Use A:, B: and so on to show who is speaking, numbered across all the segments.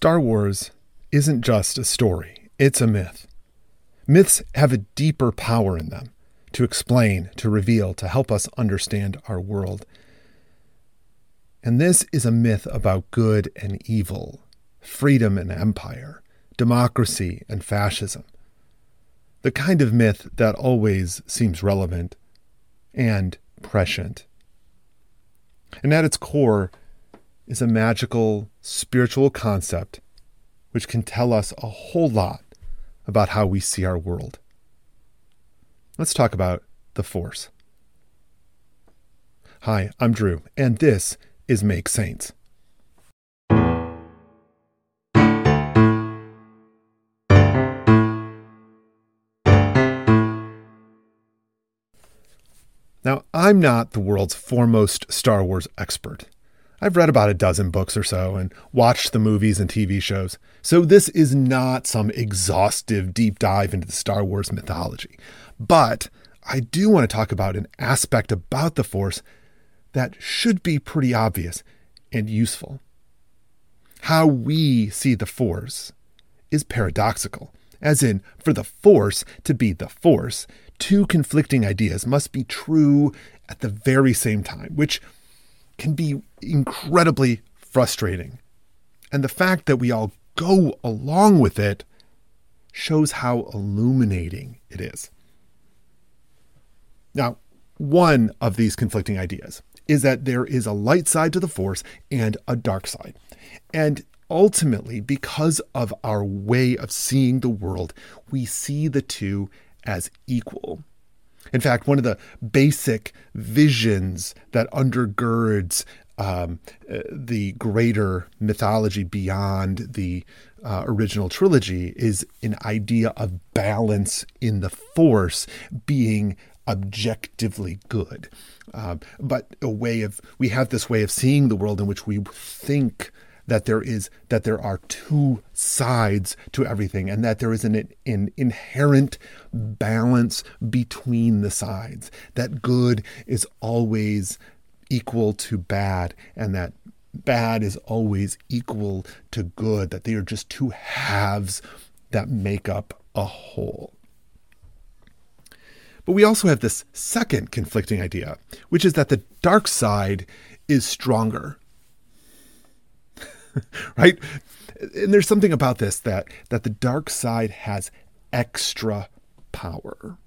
A: Star Wars isn't just a story, it's a myth. Myths have a deeper power in them to explain, to reveal, to help us understand our world. And this is a myth about good and evil, freedom and empire, democracy and fascism. The kind of myth that always seems relevant and prescient. And at its core is a magical spiritual concept which can tell us a whole lot about how we see our world. Let's talk about the Force. Hi, I'm Drew, and this is Make Saints. Now, I'm not the world's foremost Star Wars expert. I've read about a dozen books or so and watched the movies and TV shows, so this is not some exhaustive deep dive into the Star Wars mythology. But I do want to talk about an aspect about the Force that should be pretty obvious and useful. How we see the Force is paradoxical, as in, for the Force to be the Force, two conflicting ideas must be true at the very same time, which can be incredibly frustrating. And the fact that we all go along with it shows how illuminating it is. Now, one of these conflicting ideas is that there is a light side to the force and a dark side. And ultimately, because of our way of seeing the world, we see the two as equal. In fact, one of the basic visions that undergirds um, uh, the greater mythology beyond the uh, original trilogy is an idea of balance in the force being objectively good. Uh, but a way of, we have this way of seeing the world in which we think that there is that there are two sides to everything and that there is an, an inherent balance between the sides that good is always equal to bad and that bad is always equal to good that they are just two halves that make up a whole. But we also have this second conflicting idea which is that the dark side is stronger right? And there's something about this that that the dark side has extra power.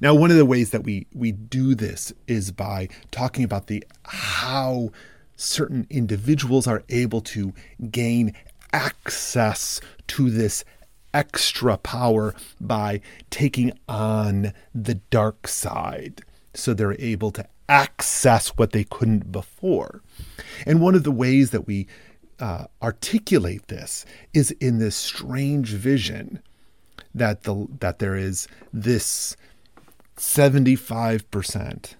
A: Now, one of the ways that we we do this is by talking about the how certain individuals are able to gain access to this extra power by taking on the dark side. So they're able to access what they couldn't before. And one of the ways that we uh, articulate this is in this strange vision that the that there is this 75%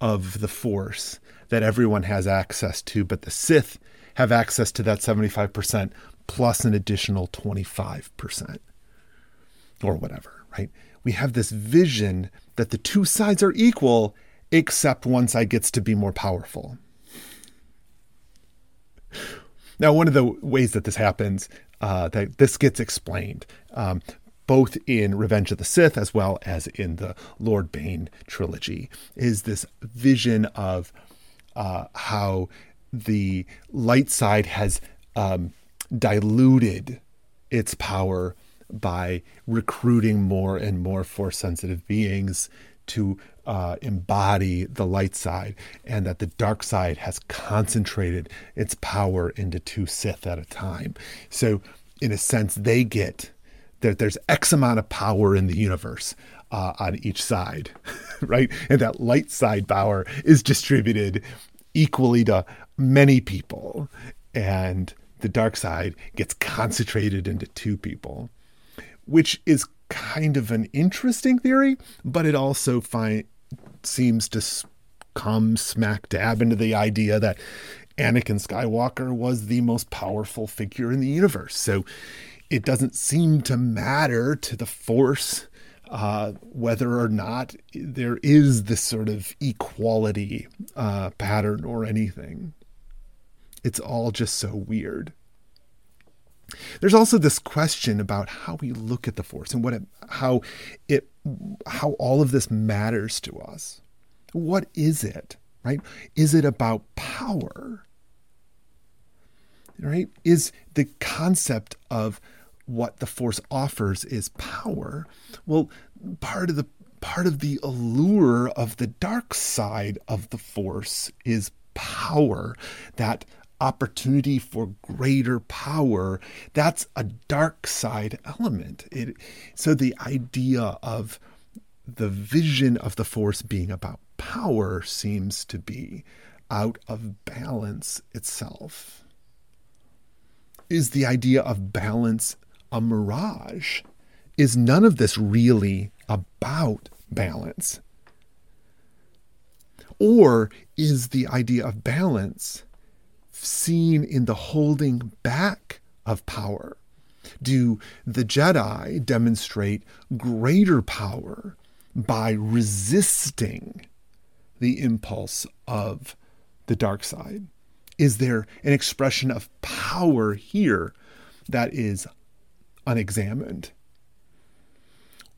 A: of the force that everyone has access to but the Sith have access to that 75% plus an additional 25% or whatever right we have this vision that the two sides are equal except once I gets to be more powerful. Now, one of the ways that this happens, uh, that this gets explained, um, both in Revenge of the Sith as well as in the Lord Bane trilogy, is this vision of uh, how the light side has um, diluted its power by recruiting more and more force sensitive beings to uh, embody the light side, and that the dark side has concentrated its power into two Sith at a time. So, in a sense, they get that there's X amount of power in the universe uh, on each side, right? And that light side power is distributed equally to many people, and the dark side gets concentrated into two people, which is kind of an interesting theory, but it also find, seems to come smack dab into the idea that Anakin Skywalker was the most powerful figure in the universe. So it doesn't seem to matter to the Force uh, whether or not there is this sort of equality uh, pattern or anything. It's all just so weird. There's also this question about how we look at the force and what it, how it how all of this matters to us. What is it? Right? Is it about power? Right? Is the concept of what the force offers is power? Well, part of the part of the allure of the dark side of the force is power, that opportunity for greater power, that's a dark side element. It, so the idea of the vision of the force being about power seems to be out of balance itself. Is the idea of balance a mirage? Is none of this really about balance? Or is the idea of balance seen in the holding back of power? Do the Jedi demonstrate greater power by resisting the impulse of the dark side? Is there an expression of power here that is unexamined?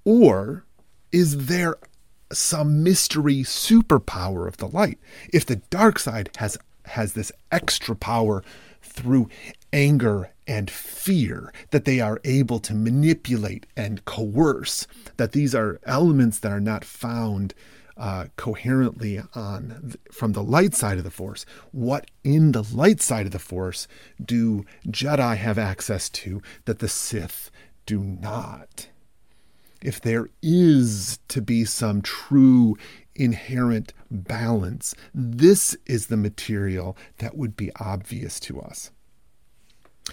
A: Or is there some mystery superpower of the light? If the dark side has has this extra power through anger and fear that they are able to manipulate and coerce, that these are elements that are not found uh, coherently on from the light side of the force. What in the light side of the force do Jedi have access to that the Sith do not? If there is to be some true inherent balance, this is the material that would be obvious to us.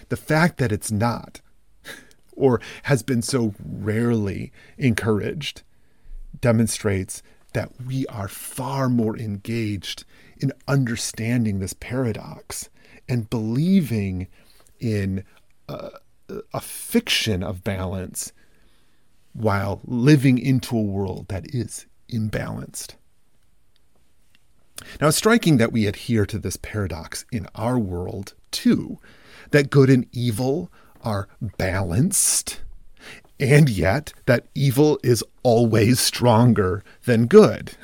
A: The fact that it's not, or has been so rarely encouraged, demonstrates that we are far more engaged in understanding this paradox and believing in a, a, fiction of balance while living into a world that is imbalanced. Now, it's striking that we adhere to this paradox in our world too that good and evil are balanced, and yet that evil is always stronger than good.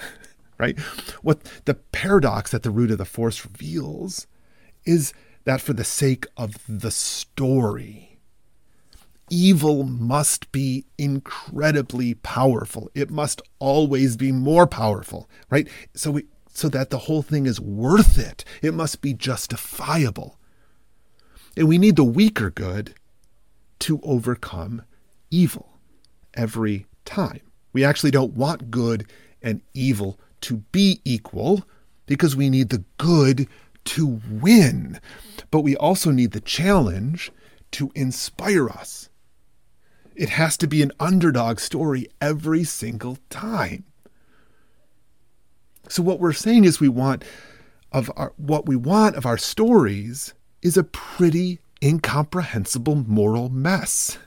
A: Right? What the paradox at the root of the force reveals is that for the sake of the story, evil must be incredibly powerful. It must always be more powerful, right? So we so that the whole thing is worth it. It must be justifiable. And we need the weaker good to overcome evil every time. We actually don't want good and evil to be equal because we need the good to win. But we also need the challenge to inspire us. It has to be an underdog story every single time. So what we're saying is we want of our what we want of our stories is a pretty incomprehensible moral mess.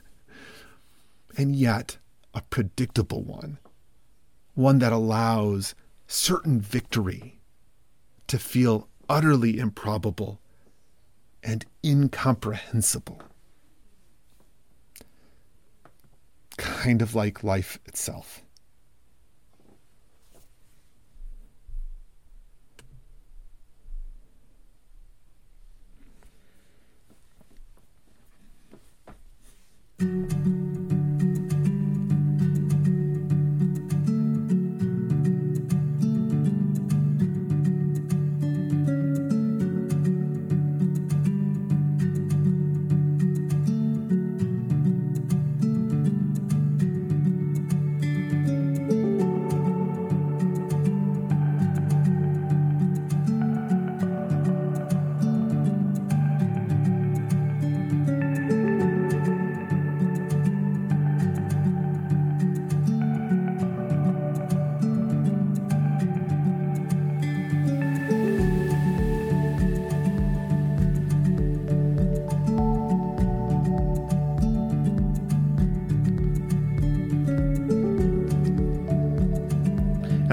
A: And yet, a predictable one. One that allows certain victory to feel utterly improbable and incomprehensible. Kind of like life itself.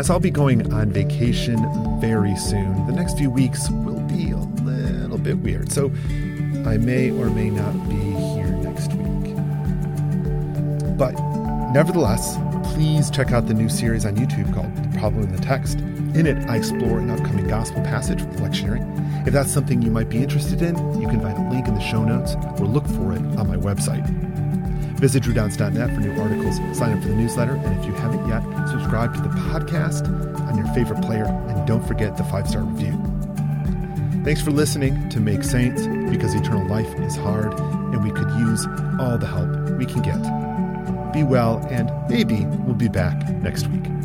A: As I'll be going on vacation very soon, the next few weeks will be a little bit weird. So I may or may not be here next week. But nevertheless, please check out the new series on YouTube called The Problem in the Text. In it, I explore an upcoming gospel passage from the lectionary. If that's something you might be interested in, you can find a link in the show notes or look for it on my website. Visit drewdowns.net for new articles, sign up for the newsletter, and if you haven't yet, subscribe to the podcast on your favorite player, and don't forget the five star review. Thanks for listening to Make Saints, because eternal life is hard, and we could use all the help we can get. Be well, and maybe we'll be back next week.